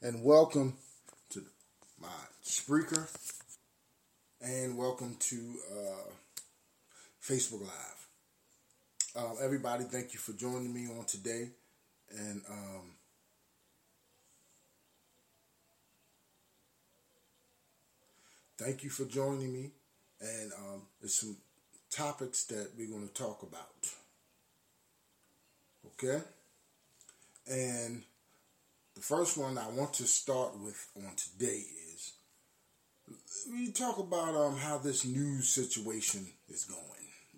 And welcome to my Spreaker. And welcome to uh, Facebook Live. Um, everybody, thank you for joining me on today. And um, thank you for joining me. And um, there's some topics that we're going to talk about. Okay? And the first one I want to start with on today is we talk about um, how this news situation is going.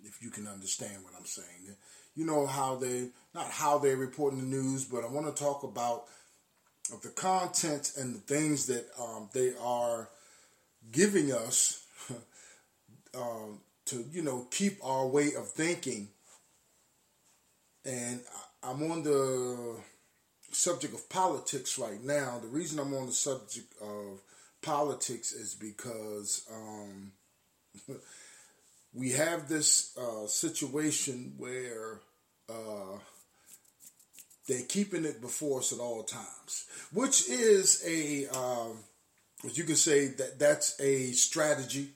If you can understand what I'm saying, you know how they not how they're reporting the news, but I want to talk about of the content and the things that um, they are giving us um, to you know keep our way of thinking. And I'm on the subject of politics right now. The reason I'm on the subject of politics is because um, we have this uh, situation where uh, they're keeping it before us at all times, which is a, um, you can say that that's a strategy.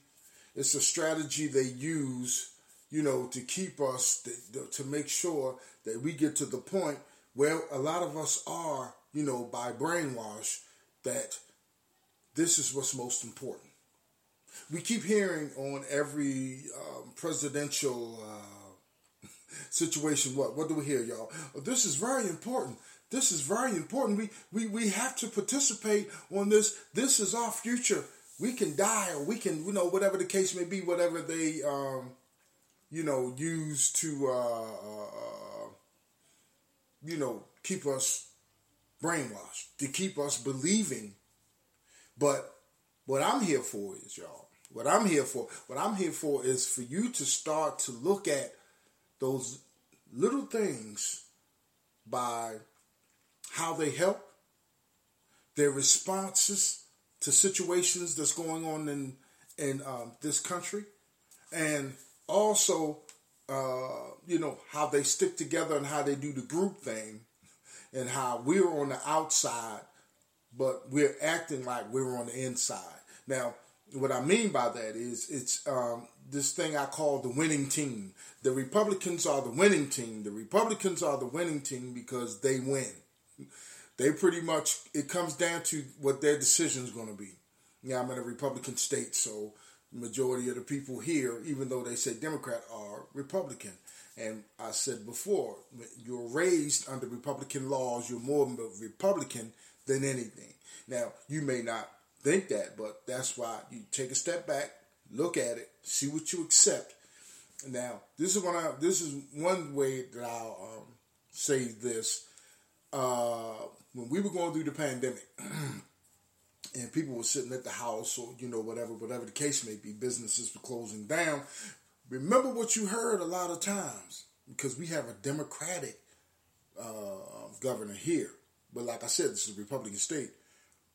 It's a strategy they use, you know, to keep us, to, to make sure that we get to the point where a lot of us are, you know, by brainwash that this is what's most important. We keep hearing on every um, presidential uh, situation, what what do we hear, y'all? Oh, this is very important. This is very important. We, we we have to participate on this. This is our future. We can die, or we can, you know, whatever the case may be, whatever they, um, you know, use to, uh, uh, you know, keep us brainwashed, to keep us believing. But what I'm here for is, y'all, what I'm here for, what I'm here for is for you to start to look at those little things by how they help, their responses to situations that's going on in in um, this country, and also uh, you know how they stick together and how they do the group thing, and how we're on the outside, but we're acting like we're on the inside. Now, what I mean by that is it's um, this thing I call the winning team. The Republicans are the winning team. The Republicans are the winning team because they win. They pretty much it comes down to what their decision is going to be. Yeah, I'm in a Republican state, so majority of the people here, even though they say Democrat, are Republican. And I said before, you're raised under Republican laws. You're more Republican than anything. Now, you may not think that, but that's why you take a step back, look at it, see what you accept. Now, this is one. This is one way that I'll um, say this. Uh, when we were going through the pandemic, and people were sitting at the house, or you know, whatever, whatever the case may be, businesses were closing down. Remember what you heard a lot of times because we have a Democratic uh, governor here, but like I said, this is a Republican state.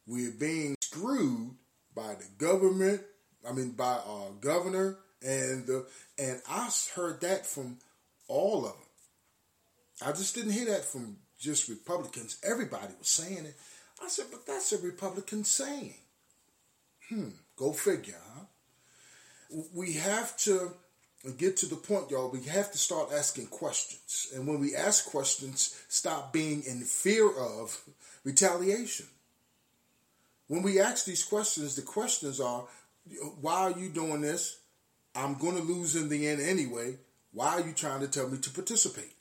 We're being screwed by the government. I mean, by our governor and the and I heard that from all of them. I just didn't hear that from just Republicans. Everybody was saying it. I said, but that's a Republican saying. Hmm, go figure, huh? We have to get to the point, y'all, we have to start asking questions. And when we ask questions, stop being in fear of retaliation. When we ask these questions, the questions are why are you doing this? I'm going to lose in the end anyway. Why are you trying to tell me to participate?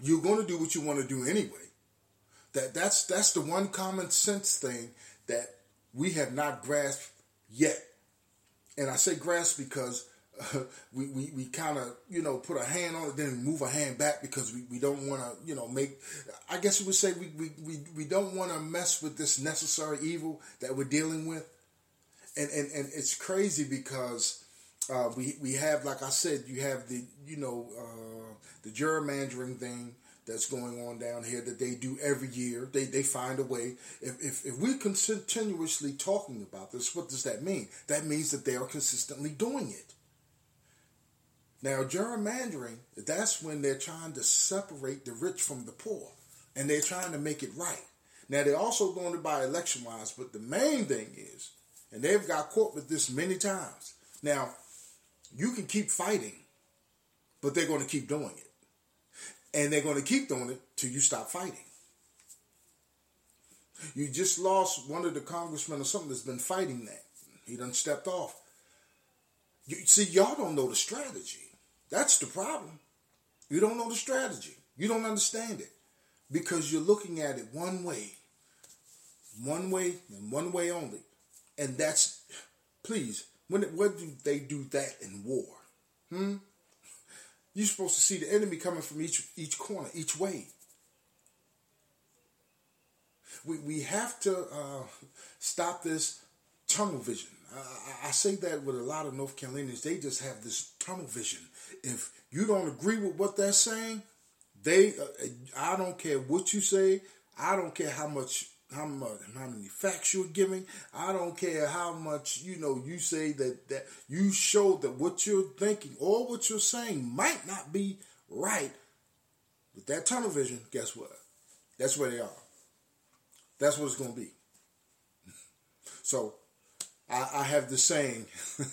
You're going to do what you want to do anyway. That that's that's the one common sense thing that we have not grasped yet. And I say grasp because uh, we, we, we kind of, you know, put a hand on it, then move a hand back because we, we don't want to, you know, make, I guess you would say we, we, we, we don't want to mess with this necessary evil that we're dealing with. And, and, and it's crazy because uh, we, we have, like I said, you have the, you know, uh, the gerrymandering thing that's going on down here that they do every year. They, they find a way. If, if, if we're continuously talking about this, what does that mean? That means that they are consistently doing it. Now, gerrymandering, that's when they're trying to separate the rich from the poor, and they're trying to make it right. Now, they're also going to buy election wise, but the main thing is, and they've got caught with this many times. Now, you can keep fighting, but they're going to keep doing it. And they're going to keep doing it till you stop fighting. You just lost one of the congressmen or something that's been fighting that. He done stepped off. You, see, y'all don't know the strategy. That's the problem. You don't know the strategy. You don't understand it because you're looking at it one way, one way and one way only. And that's, please, when when do they do that in war? Hmm? You're supposed to see the enemy coming from each each corner, each way. We we have to uh, stop this tunnel vision. I, I, say that with a lot of North Carolinians. They just have this tunnel vision if you don't agree with what they're saying, they uh, I don't care what you say. I don't care how much how much how many facts you're giving. I don't care how much you know you say that that you show that what you're thinking or what you're saying might not be right. With that tunnel vision, guess what? That's where they are. That's what it's going to be. so I, I have the saying.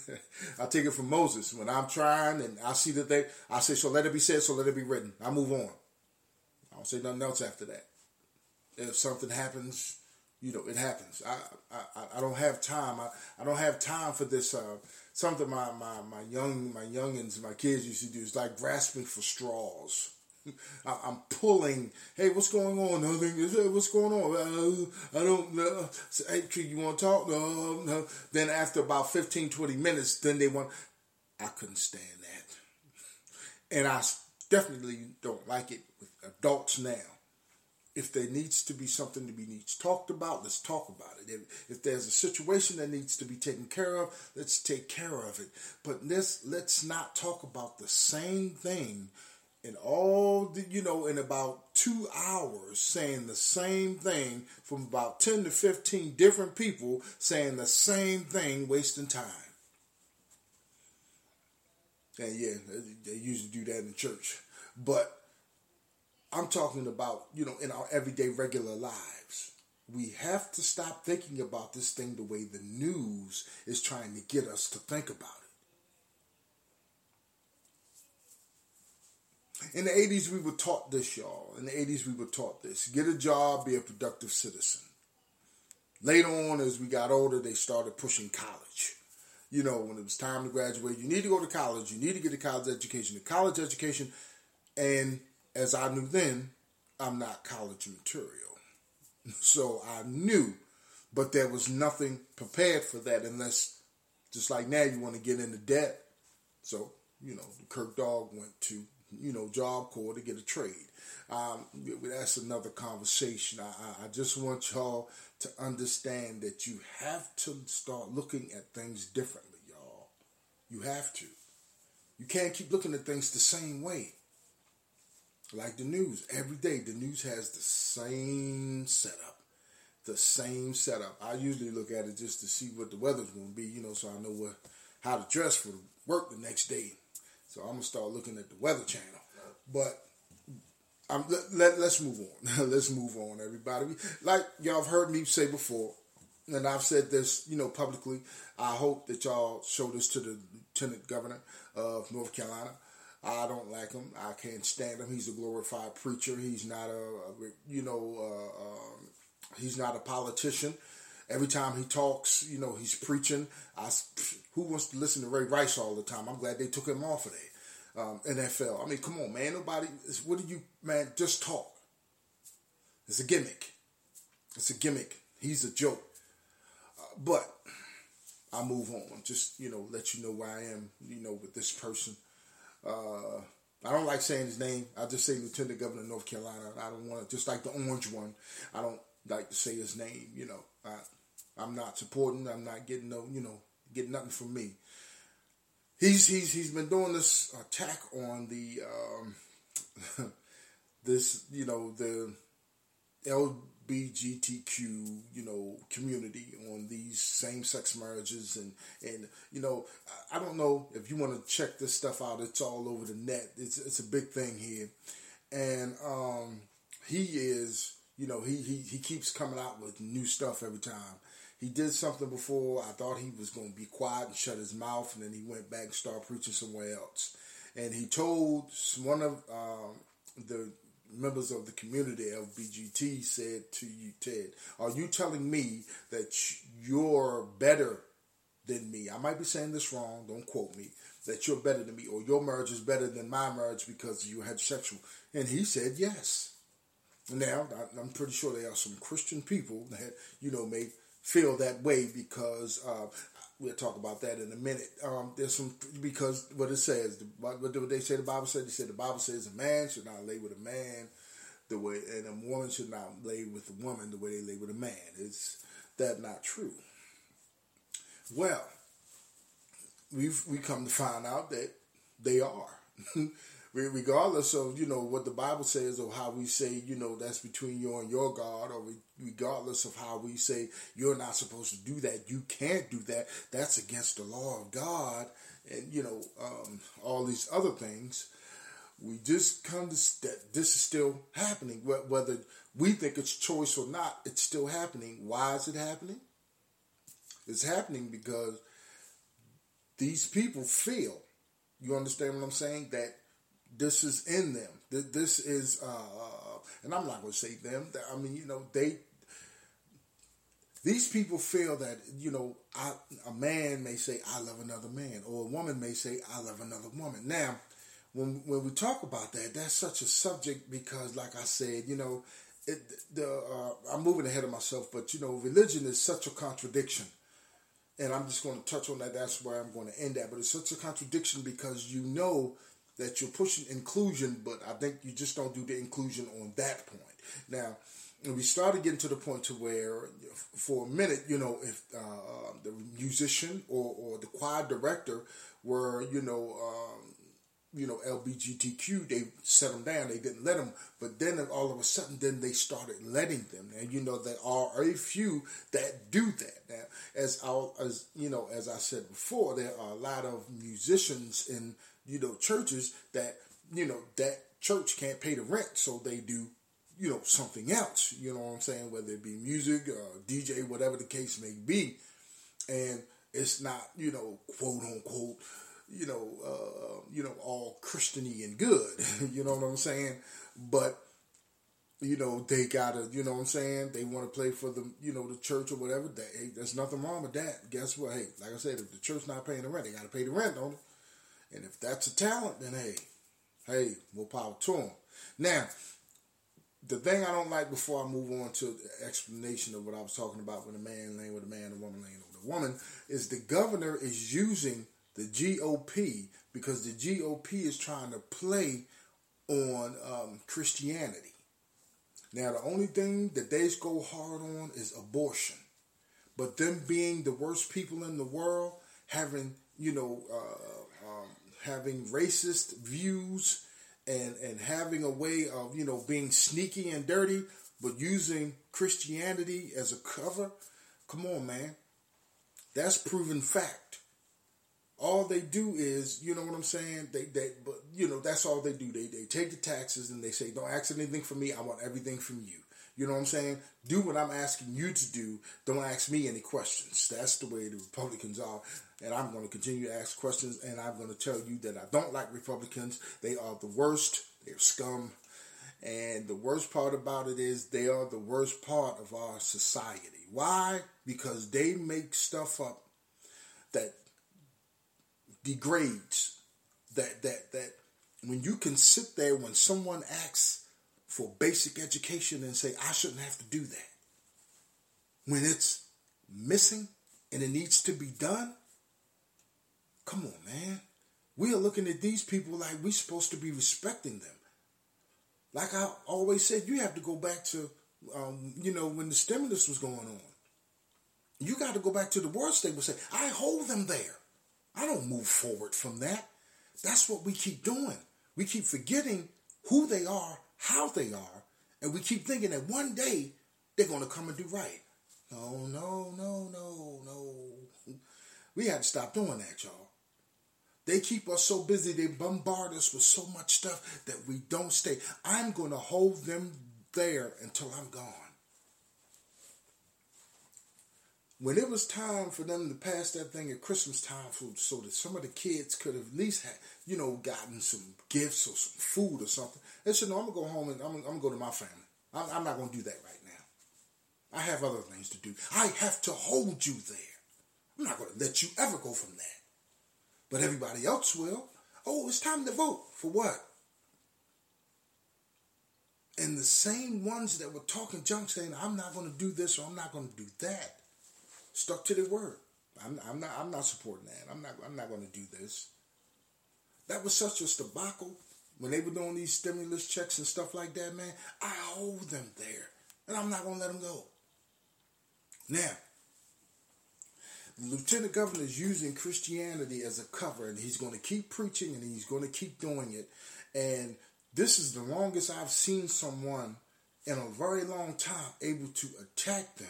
I take it from Moses. When I'm trying and I see that they, I say, so let it be said, so let it be written. I move on. I don't say nothing else after that. If something happens, you know, it happens. I I, I don't have time. I, I don't have time for this. Uh, something my, my, my young my youngins, my kids used to do is like grasping for straws. I'm pulling. Hey, what's going on? Nothing. What's going on? Uh, I don't know. Hey, you want to talk? No, no. Then after about 15, 20 minutes, then they want. I couldn't stand that, and I definitely don't like it with adults now. If there needs to be something to be needs talked about, let's talk about it. If, if there's a situation that needs to be taken care of, let's take care of it. But let's let's not talk about the same thing in all the, you know, in about two hours saying the same thing from about 10 to 15 different people saying the same thing, wasting time. And yeah, they usually do that in church. But I'm talking about, you know, in our everyday regular lives. We have to stop thinking about this thing the way the news is trying to get us to think about it. In the 80s, we were taught this, y'all. In the 80s, we were taught this. Get a job, be a productive citizen. Later on, as we got older, they started pushing college. You know, when it was time to graduate, you need to go to college. You need to get a college education. A college education, and as I knew then, I'm not college material. So I knew, but there was nothing prepared for that unless, just like now, you want to get into debt. So, you know, Kirk Dog went to you know, Job Corps to get a trade. Um, that's another conversation. I, I just want y'all to understand that you have to start looking at things differently, y'all. You have to. You can't keep looking at things the same way. Like the news, every day the news has the same setup. The same setup. I usually look at it just to see what the weather's going to be, you know, so I know what how to dress for work the next day. So I'm gonna start looking at the Weather Channel. But I'm, let, let, us move on. let's move on, everybody. Like y'all have heard me say before, and I've said this, you know, publicly. I hope that y'all show this to the lieutenant governor of North Carolina. I don't like him. I can't stand him. He's a glorified preacher. He's not a, you know, uh, um, he's not a politician. Every time he talks, you know, he's preaching. I, who wants to listen to Ray Rice all the time? I'm glad they took him off of there. Um, NFL. I mean, come on, man. Nobody. What do you, man? Just talk. It's a gimmick. It's a gimmick. He's a joke. Uh, but I move on. Just you know, let you know where I am. You know, with this person. Uh, I don't like saying his name. I just say Lieutenant Governor of North Carolina. I don't want to just like the orange one. I don't like to say his name. You know, I, I'm not supporting. I'm not getting no. You know, getting nothing from me. He's he's he's been doing this attack on the um, this you know the LBGTQ, you know, community on these same-sex marriages, and and you know, I don't know if you want to check this stuff out. It's all over the net. It's it's a big thing here, and um, he is, you know, he he he keeps coming out with new stuff every time. He did something before. I thought he was going to be quiet and shut his mouth, and then he went back and started preaching somewhere else. And he told one of um, the members of the community LBGT said to you, Ted, are you telling me that you're better than me? I might be saying this wrong, don't quote me, that you're better than me or your marriage is better than my marriage because you had sexual. And he said yes. Now, I'm pretty sure there are some Christian people that, you know, may feel that way because uh, we'll talk about that in a minute. Um, there's some because what it says, what, they say the Bible said. They said the Bible says a man should not lay with a man the way, and a woman should not lay with a woman the way they lay with a man. Is that not true? Well, we've we come to find out that they are. regardless of you know what the Bible says or how we say you know that's between you and your God, or regardless of how we say you're not supposed to do that, you can't do that. That's against the law of God, and you know um, all these other things. We just come to that this is still happening, whether we think it's choice or not. It's still happening. Why is it happening? It's happening because these people feel. You understand what I'm saying? That this is in them. This is, uh, and I'm not going to say them. I mean, you know, they. These people feel that you know, I, a man may say, "I love another man," or a woman may say, "I love another woman." Now, when when we talk about that, that's such a subject because, like I said, you know, it, the uh, I'm moving ahead of myself, but you know, religion is such a contradiction, and I'm just going to touch on that. That's where I'm going to end at. But it's such a contradiction because you know that you're pushing inclusion, but I think you just don't do the inclusion on that point. Now, we started getting to the point to where, for a minute, you know, if uh, the musician or, or the choir director were, you know, um, you know, LBGTQ, they set them down. They didn't let them, but then all of a sudden, then they started letting them. And you know, there are a few that do that. Now, as I, as you know, as I said before, there are a lot of musicians in you know, churches that, you know, that church can't pay the rent, so they do, you know, something else. You know what I'm saying? Whether it be music, uh, DJ, whatever the case may be. And it's not, you know, quote unquote, you know, uh, you know, all Christiany and good. you know what I'm saying? But you know, they gotta, you know what I'm saying? They want to play for the, you know, the church or whatever. That, hey, there's nothing wrong with that. Guess what? Hey, like I said, if the church not paying the rent, they gotta pay the rent, don't they? And if that's a talent, then hey, hey, more power to them. Now, the thing I don't like before I move on to the explanation of what I was talking about with a man laying with a man, a woman laying with a woman, is the governor is using the GOP because the GOP is trying to play on um, Christianity. Now, the only thing that they go hard on is abortion. But them being the worst people in the world, having, you know, uh, having racist views and and having a way of you know being sneaky and dirty, but using Christianity as a cover. Come on, man, that's proven fact. All they do is, you know what I'm saying? They, they, but you know, that's all they do. They, they take the taxes and they say, "Don't ask anything from me. I want everything from you." You know what I'm saying? Do what I'm asking you to do. Don't ask me any questions. That's the way the Republicans are. And I'm going to continue to ask questions. And I'm going to tell you that I don't like Republicans. They are the worst. They're scum. And the worst part about it is they are the worst part of our society. Why? Because they make stuff up that degrades. That that that when you can sit there when someone asks for basic education and say, I shouldn't have to do that. When it's missing and it needs to be done, come on, man. We are looking at these people like we're supposed to be respecting them. Like I always said, you have to go back to, um, you know, when the stimulus was going on. You got to go back to the words they would say, I hold them there. I don't move forward from that. That's what we keep doing. We keep forgetting who they are how they are, and we keep thinking that one day they're going to come and do right. No, no, no, no, no. We have to stop doing that, y'all. They keep us so busy, they bombard us with so much stuff that we don't stay. I'm going to hold them there until I'm gone. When it was time for them to pass that thing at Christmas time for, so that some of the kids could have at least had, you know, gotten some gifts or some food or something, they said, no, I'm going to go home and I'm, I'm going to go to my family. I'm, I'm not going to do that right now. I have other things to do. I have to hold you there. I'm not going to let you ever go from that. But everybody else will. Oh, it's time to vote. For what? And the same ones that were talking junk saying, I'm not going to do this or I'm not going to do that, stuck to their word. I'm, I'm, not, I'm not supporting that. I'm not, I'm not going to do this. That was such a debacle when they were doing these stimulus checks and stuff like that, man. I hold them there. And I'm not going to let them go. Now, the lieutenant governor is using Christianity as a cover, and he's going to keep preaching and he's going to keep doing it. And this is the longest I've seen someone in a very long time able to attack them,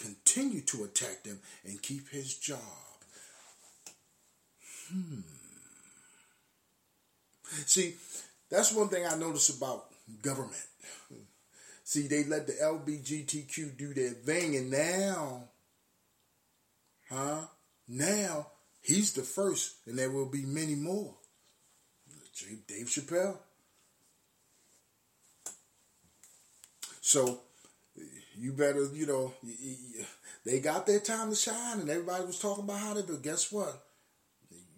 continue to attack them, and keep his job. Hmm. See, that's one thing I notice about government. See, they let the LBGTQ do their thing, and now, huh? Now he's the first, and there will be many more. Dave Chappelle. So you better, you know, they got their time to shine, and everybody was talking about how they. But guess what?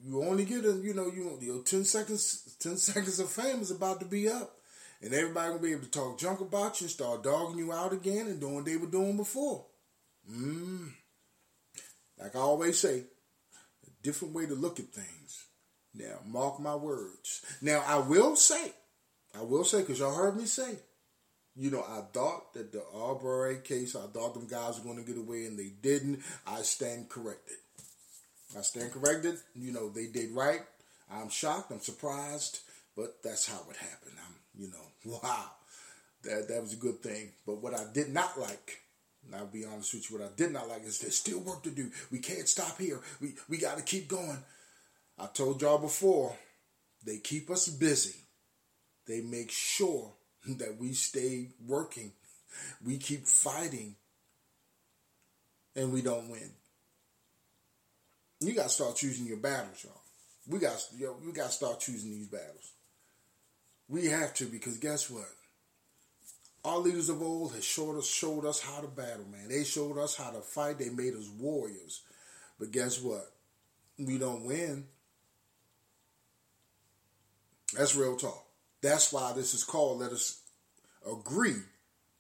You only get a, you know, you your ten seconds, ten seconds of fame is about to be up, and everybody gonna be able to talk junk about you, and start dogging you out again, and doing what they were doing before. Mm. Like I always say, a different way to look at things. Now, mark my words. Now, I will say, I will say, because y'all heard me say, you know, I thought that the Arbery case, I thought them guys were going to get away, and they didn't. I stand corrected. I stand corrected. You know, they did right. I'm shocked. I'm surprised, but that's how it happened. I'm, you know, wow, that that was a good thing. But what I did not like, and I'll be honest with you, what I did not like is there's still work to do. We can't stop here. We we got to keep going. I told y'all before, they keep us busy. They make sure that we stay working. We keep fighting, and we don't win. You got to start choosing your battles, y'all. We got yo, we got to start choosing these battles. We have to because guess what? Our leaders of old has showed us showed us how to battle, man. They showed us how to fight. They made us warriors. But guess what? We don't win. That's real talk. That's why this is called Let Us Agree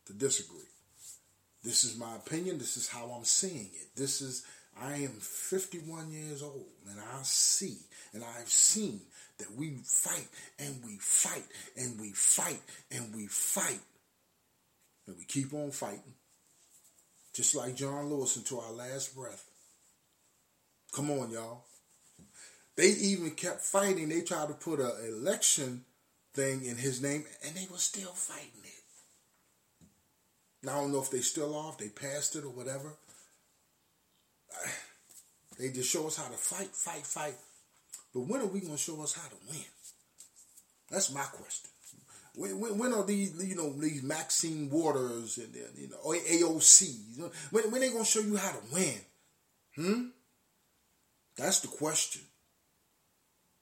to Disagree. This is my opinion. This is how I'm seeing it. This is I am 51 years old and I see and I've seen that we fight and we fight and we fight and we fight and we keep on fighting. Just like John Lewis until our last breath. Come on, y'all. They even kept fighting. They tried to put an election thing in his name and they were still fighting it. Now, I don't know if they still off, they passed it or whatever. They just show us how to fight, fight, fight. But when are we going to show us how to win? That's my question. When, when, when are these, you know, these Maxine Waters and you know AOC? When when they gonna show you how to win? Hmm. That's the question.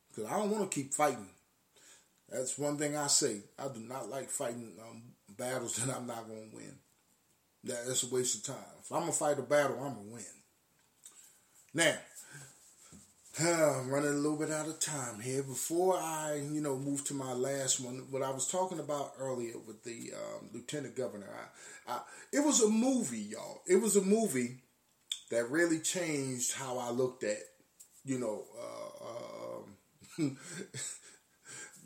Because I don't want to keep fighting. That's one thing I say. I do not like fighting um, battles that I'm not going to win. That, that's a waste of time. If I'm going to fight a battle, I'm going to win. Now, I'm running a little bit out of time here. Before I, you know, move to my last one, what I was talking about earlier with the um, lieutenant governor, I, I, it was a movie, y'all. It was a movie that really changed how I looked at, you know, uh, um,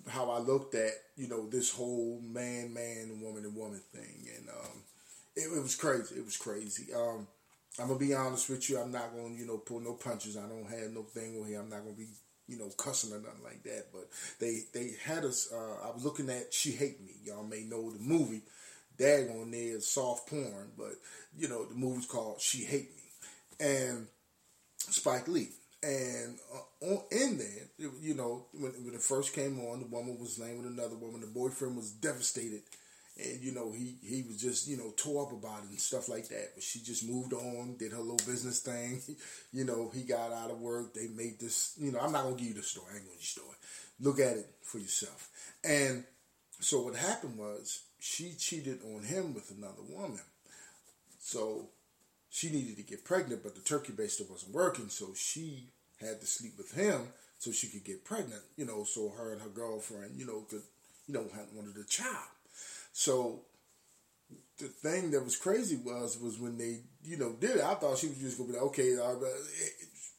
how I looked at, you know, this whole man, man, woman, and woman thing, and um, it, it, was crazy. It was crazy. Um, I'm gonna be honest with you. I'm not gonna, you know, pull no punches. I don't have no thing here. I'm not gonna be, you know, cussing or nothing like that. But they they had us. Uh, I was looking at She Hate Me. Y'all may know the movie. Dag on there is soft porn, but you know the movie's called She Hate Me, and Spike Lee. And uh, in there, you know, when, when it first came on, the woman was laying with another woman. The boyfriend was devastated and you know he he was just you know tore up about it and stuff like that. But she just moved on, did her little business thing. you know, he got out of work. They made this. You know, I'm not gonna give you the story. I ain't gonna give you story. Look at it for yourself. And so what happened was she cheated on him with another woman. So she needed to get pregnant, but the turkey baster wasn't working, so she had to sleep with him so she could get pregnant. You know, so her and her girlfriend, you know, could you know wanted a child. So the thing that was crazy was was when they you know did it. I thought she was just gonna be like, okay, uh,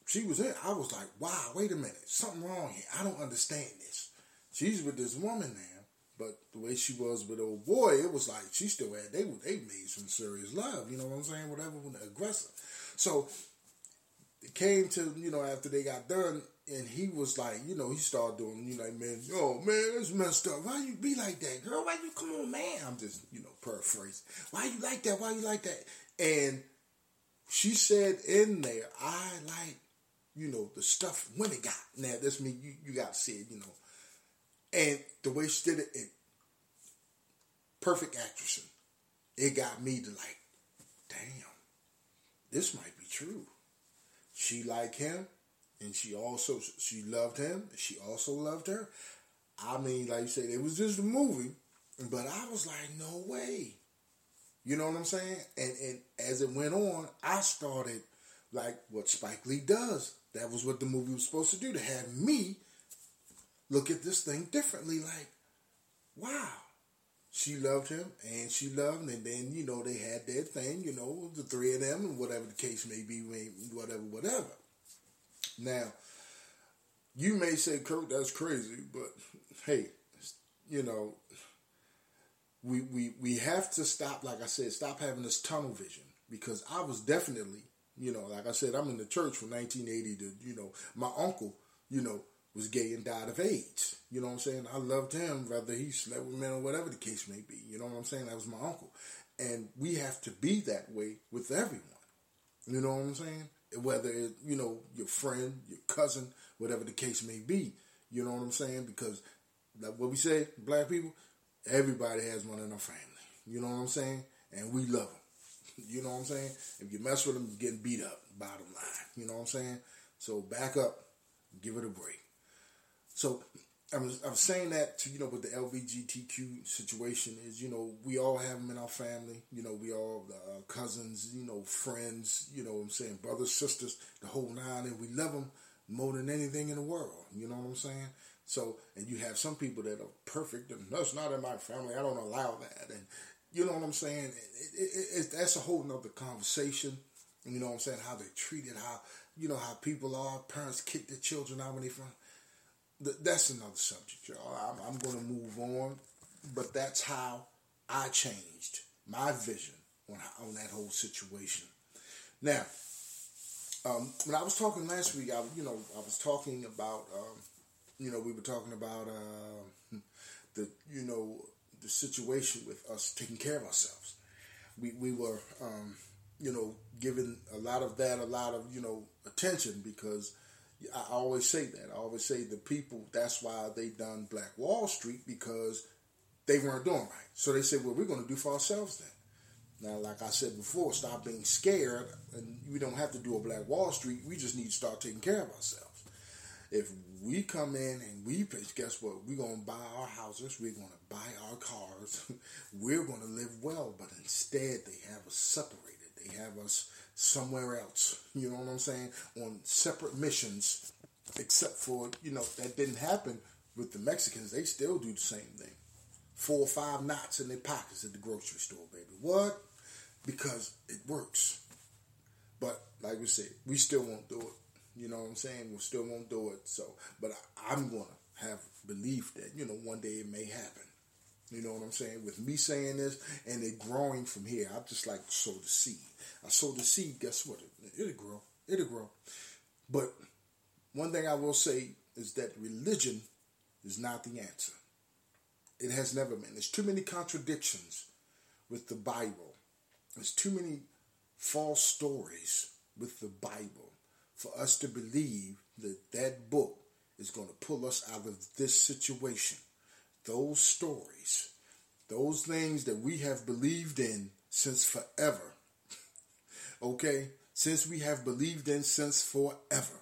she was in. I was like, wow, wait a minute, something wrong here. I don't understand this. She's with this woman now, but the way she was with old boy, it was like she still had they they made some serious love. You know what I'm saying? Whatever, aggressive. So it came to you know after they got done and he was like, you know, he started doing, you know, man, oh man, it's messed up. Why you be like that, girl? Why you come on, man? I'm just, you know, paraphrasing. Why you like that? Why you like that? And she said in there, I like, you know, the stuff women got. Now that's me. You you got to see it, you know. And the way she did it, it perfect actress. It got me to like, damn, this might be true. She like him and she also she loved him. She also loved her. I mean, like you said, it was just a movie, but I was like, no way. You know what I'm saying? And and as it went on, I started like what Spike Lee does. That was what the movie was supposed to do to have me look at this thing differently. Like, wow, she loved him and she loved, him, and then you know they had their thing. You know, the three of them, and whatever the case may be, whatever, whatever. Now, you may say, Kurt, that's crazy, but hey, you know, we, we, we have to stop, like I said, stop having this tunnel vision because I was definitely, you know, like I said, I'm in the church from 1980 to, you know, my uncle, you know, was gay and died of AIDS. You know what I'm saying? I loved him, whether he slept with men or whatever the case may be. You know what I'm saying? That was my uncle. And we have to be that way with everyone. You know what I'm saying? whether it, you know your friend, your cousin, whatever the case may be. You know what I'm saying? Because like what we say, black people, everybody has one in their family. You know what I'm saying? And we love them. You know what I'm saying? If you mess with them, you're getting beat up. Bottom line. You know what I'm saying? So back up, give it a break. So I was, I was saying that to, you know, with the LBGTQ situation is, you know, we all have them in our family. You know, we all, uh, cousins, you know, friends, you know what I'm saying, brothers, sisters, the whole nine, and we love them more than anything in the world. You know what I'm saying? So, and you have some people that are perfect, and that's not in my family. I don't allow that. And you know what I'm saying? It, it, it, that's a whole nother conversation. You know what I'm saying? How they treated, how, you know, how people are. Parents kick their children out when they from th- that's another subject, y'all. I'm, I'm going to move on, but that's how I changed my vision on on that whole situation. Now, um, when I was talking last week, I you know I was talking about um, you know we were talking about uh, the you know the situation with us taking care of ourselves. We we were um, you know giving a lot of that a lot of you know attention because I always say that. I always say the people. That's why they done Black Wall Street because they weren't doing right. So they said, well, we're going to do for ourselves then. Now, like I said before, stop being scared, and we don't have to do a Black Wall Street. We just need to start taking care of ourselves. If we come in and we pay, guess what? We're going to buy our houses, we're going to buy our cars, we're going to live well, but instead they have us separated. They have us somewhere else. You know what I'm saying? On separate missions, except for, you know, that didn't happen with the Mexicans. They still do the same thing four or five knots in their pockets at the grocery store, baby. What? Because it works. But like we said, we still won't do it. You know what I'm saying? We still won't do it. So, but I, I'm gonna have belief that you know one day it may happen. You know what I'm saying? With me saying this and it growing from here, I'm just like sow the seed. I sow the seed. Guess what? It'll grow. It'll grow. But one thing I will say is that religion is not the answer. It has never been. There's too many contradictions with the Bible. There's too many false stories with the Bible for us to believe that that book is going to pull us out of this situation. Those stories, those things that we have believed in since forever. okay? Since we have believed in since forever.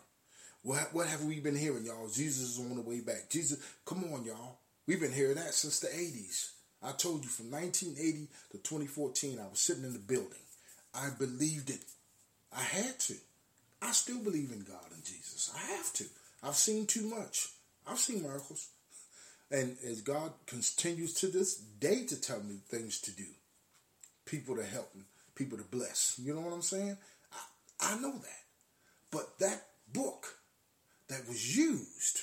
What, what have we been hearing, y'all? Jesus is on the way back. Jesus, come on, y'all. We've been hearing that since the 80s. I told you from 1980 to 2014, I was sitting in the building. I believed it. I had to. I still believe in God and Jesus. I have to. I've seen too much. I've seen miracles. And as God continues to this day to tell me things to do, people to help, me, people to bless. You know what I'm saying? I, I know that. But that book that was used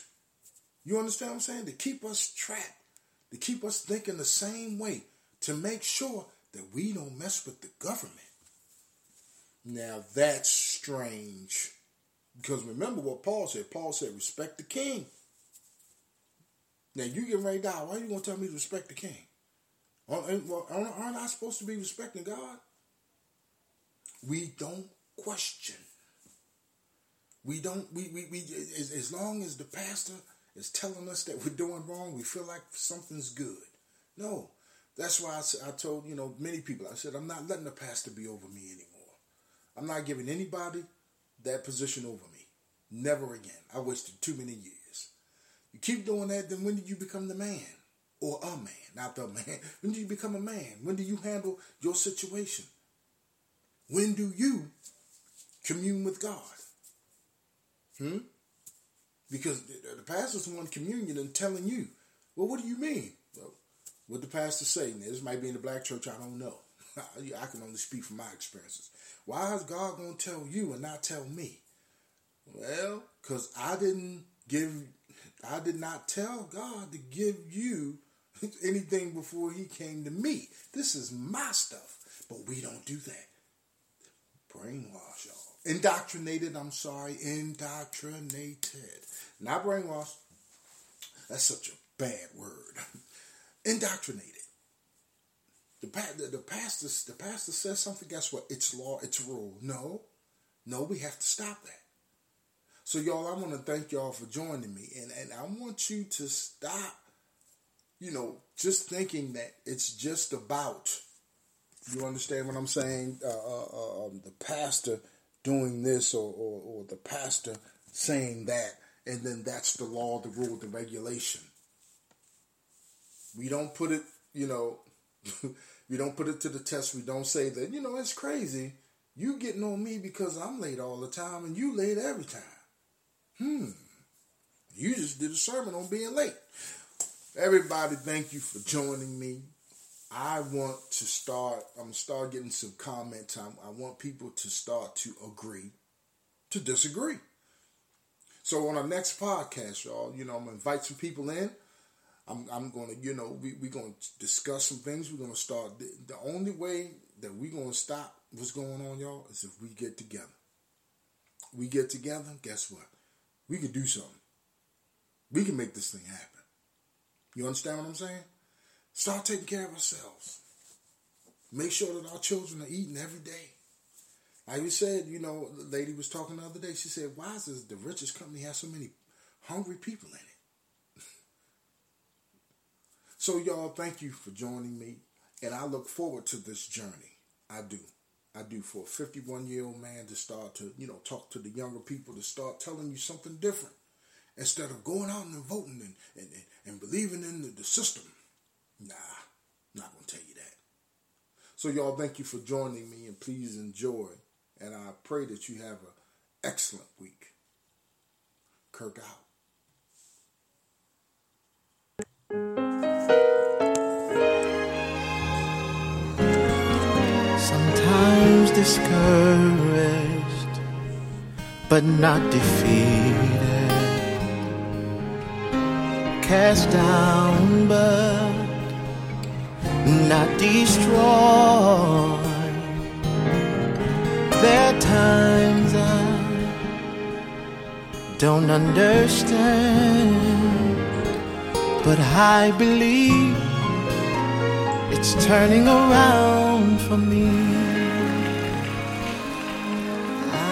you understand what I'm saying? To keep us trapped, to keep us thinking the same way, to make sure that we don't mess with the government. Now that's strange. Because remember what Paul said. Paul said, respect the king. Now you get ready to die. Why are you to tell me to respect the king? Aren't I supposed to be respecting God? We don't question. We don't, we, we, we as, as long as the pastor is telling us that we're doing wrong, we feel like something's good. No, that's why I, I told you know many people. I said I'm not letting the pastor be over me anymore. I'm not giving anybody that position over me. Never again. I wasted too many years. You keep doing that, then when do you become the man? Or a man, not the man. When do you become a man? When do you handle your situation? When do you commune with God? Hmm? Because the, pastor's the one communion and telling you, well, what do you mean? Well, what the pastor saying? This might be in the black church, I don't know. I can only speak from my experiences. Why is God going to tell you and not tell me? Well, because I didn't give, I did not tell God to give you anything before he came to me. This is my stuff. But we don't do that. Brainwash, y'all. Indoctrinated, I'm sorry, indoctrinated. Not brainwashed. That's such a bad word. Indoctrinated. The, the, the pastor the pastor says something. Guess what? It's law. It's rule. No, no. We have to stop that. So y'all, I want to thank y'all for joining me, and and I want you to stop. You know, just thinking that it's just about. You understand what I'm saying? Uh, uh, uh, um, the pastor doing this or, or, or the pastor saying that and then that's the law, the rule, the regulation. We don't put it, you know, we don't put it to the test. We don't say that, you know, it's crazy. You getting on me because I'm late all the time and you late every time. Hmm. You just did a sermon on being late. Everybody, thank you for joining me. I want to start, I'm going to start getting some comment time. I want people to start to agree to disagree. So on our next podcast, y'all, you know, I'm gonna invite some people in. I'm, I'm gonna, you know, we, we're gonna discuss some things. We're gonna start. The, the only way that we're gonna stop what's going on, y'all, is if we get together. We get together, guess what? We can do something. We can make this thing happen. You understand what I'm saying? Start taking care of ourselves. Make sure that our children are eating every day. Like we said, you know, the lady was talking the other day. She said, "Why does the richest company have so many hungry people in it?" So, y'all, thank you for joining me. And I look forward to this journey. I do. I do for a 51 year old man to start to, you know, talk to the younger people to start telling you something different instead of going out and voting and, and, and believing in the, the system. Nah, not going to tell you that. So, y'all, thank you for joining me and please enjoy. And I pray that you have an excellent week. Kirk out. Discouraged, but not defeated. Cast down, but not destroyed. There are times I don't understand, but I believe it's turning around for me.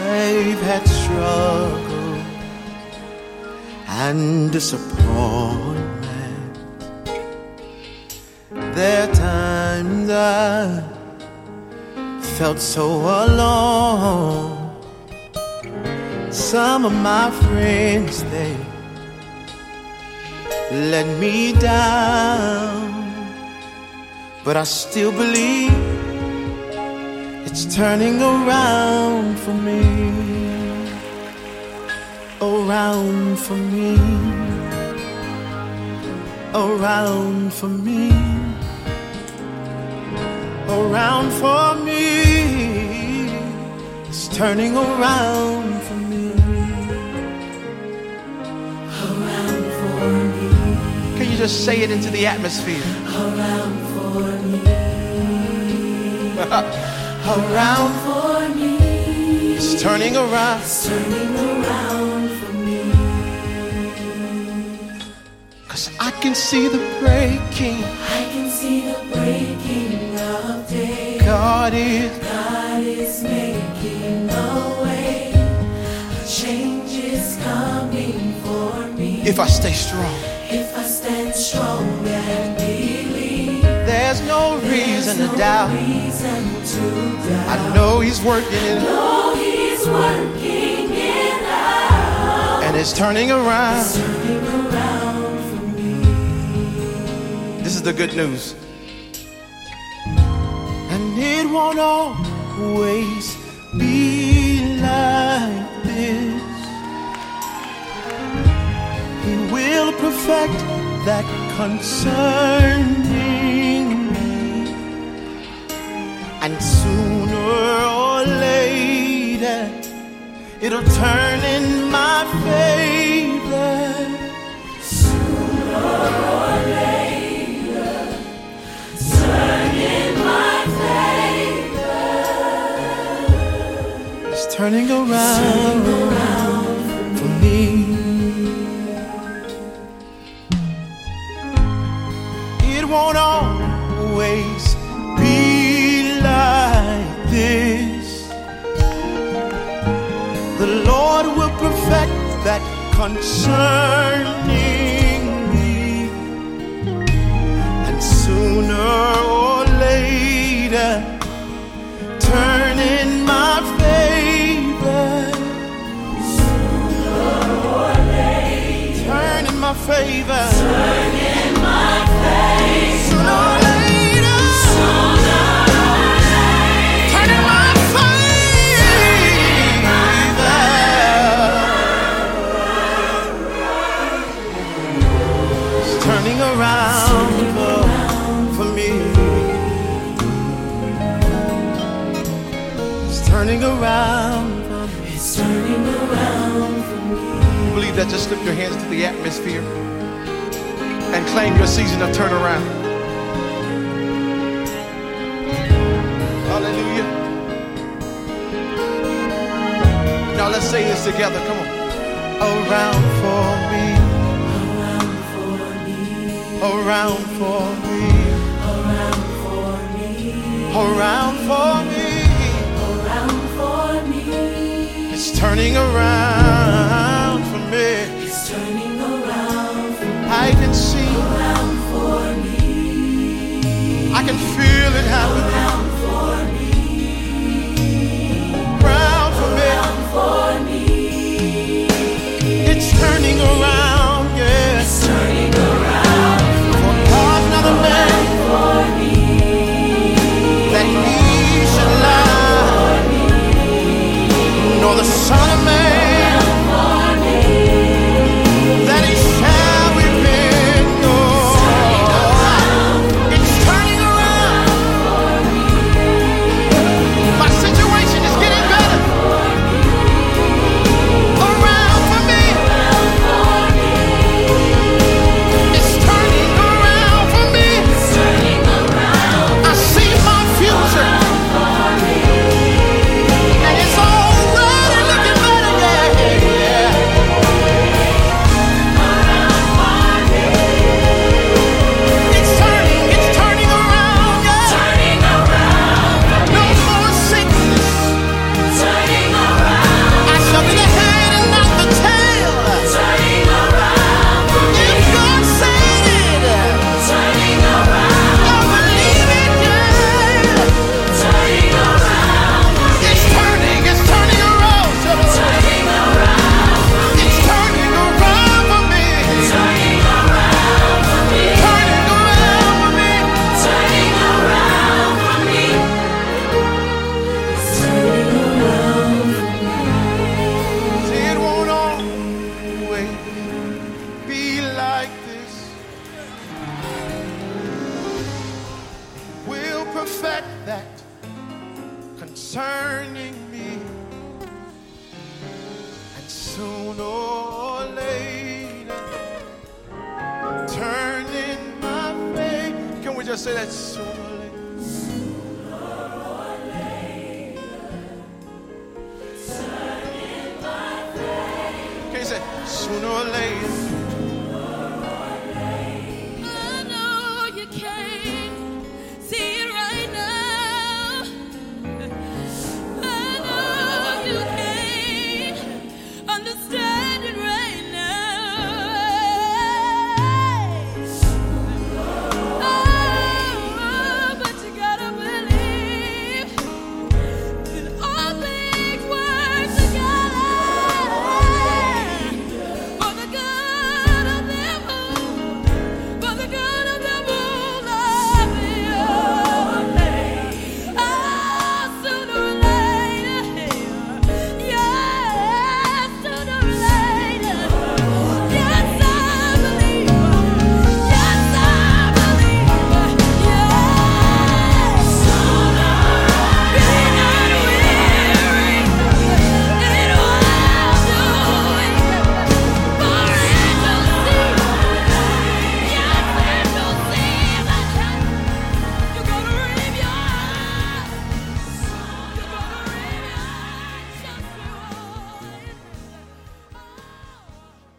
I've had struggle and disappointment. There are times I felt so alone. Some of my friends, they let me down. But I still believe it's turning around for me. Around for me. Around for me. Around for me. It's turning around for me. Around for me. Can you just say it into the atmosphere? Around for me. around for me. It's turning around. It's turning around for me. Cause I can see the breaking. I can see the breaking of day. God is. God is making a way. A change is coming for me. If I stay strong. If I stand strong and believe. There's no reason to doubt. I know He's working it. Know he's working out. And it's turning around. turning around for me. This is the good news. And it won't always be like this. He will perfect that concerning it'll turn in my favor. Sooner or later, turn in my favor. It's turning around, for Lord will perfect that concerning me. And sooner or later, turn in my favor. Sooner or later, turn in my favor. That? Just lift your hands to the atmosphere and claim your season of turnaround. Hallelujah. Now let's say this together. Come on. Around for me. Around for me. Around for me. Around for me. Around for me. Around for me. It's turning around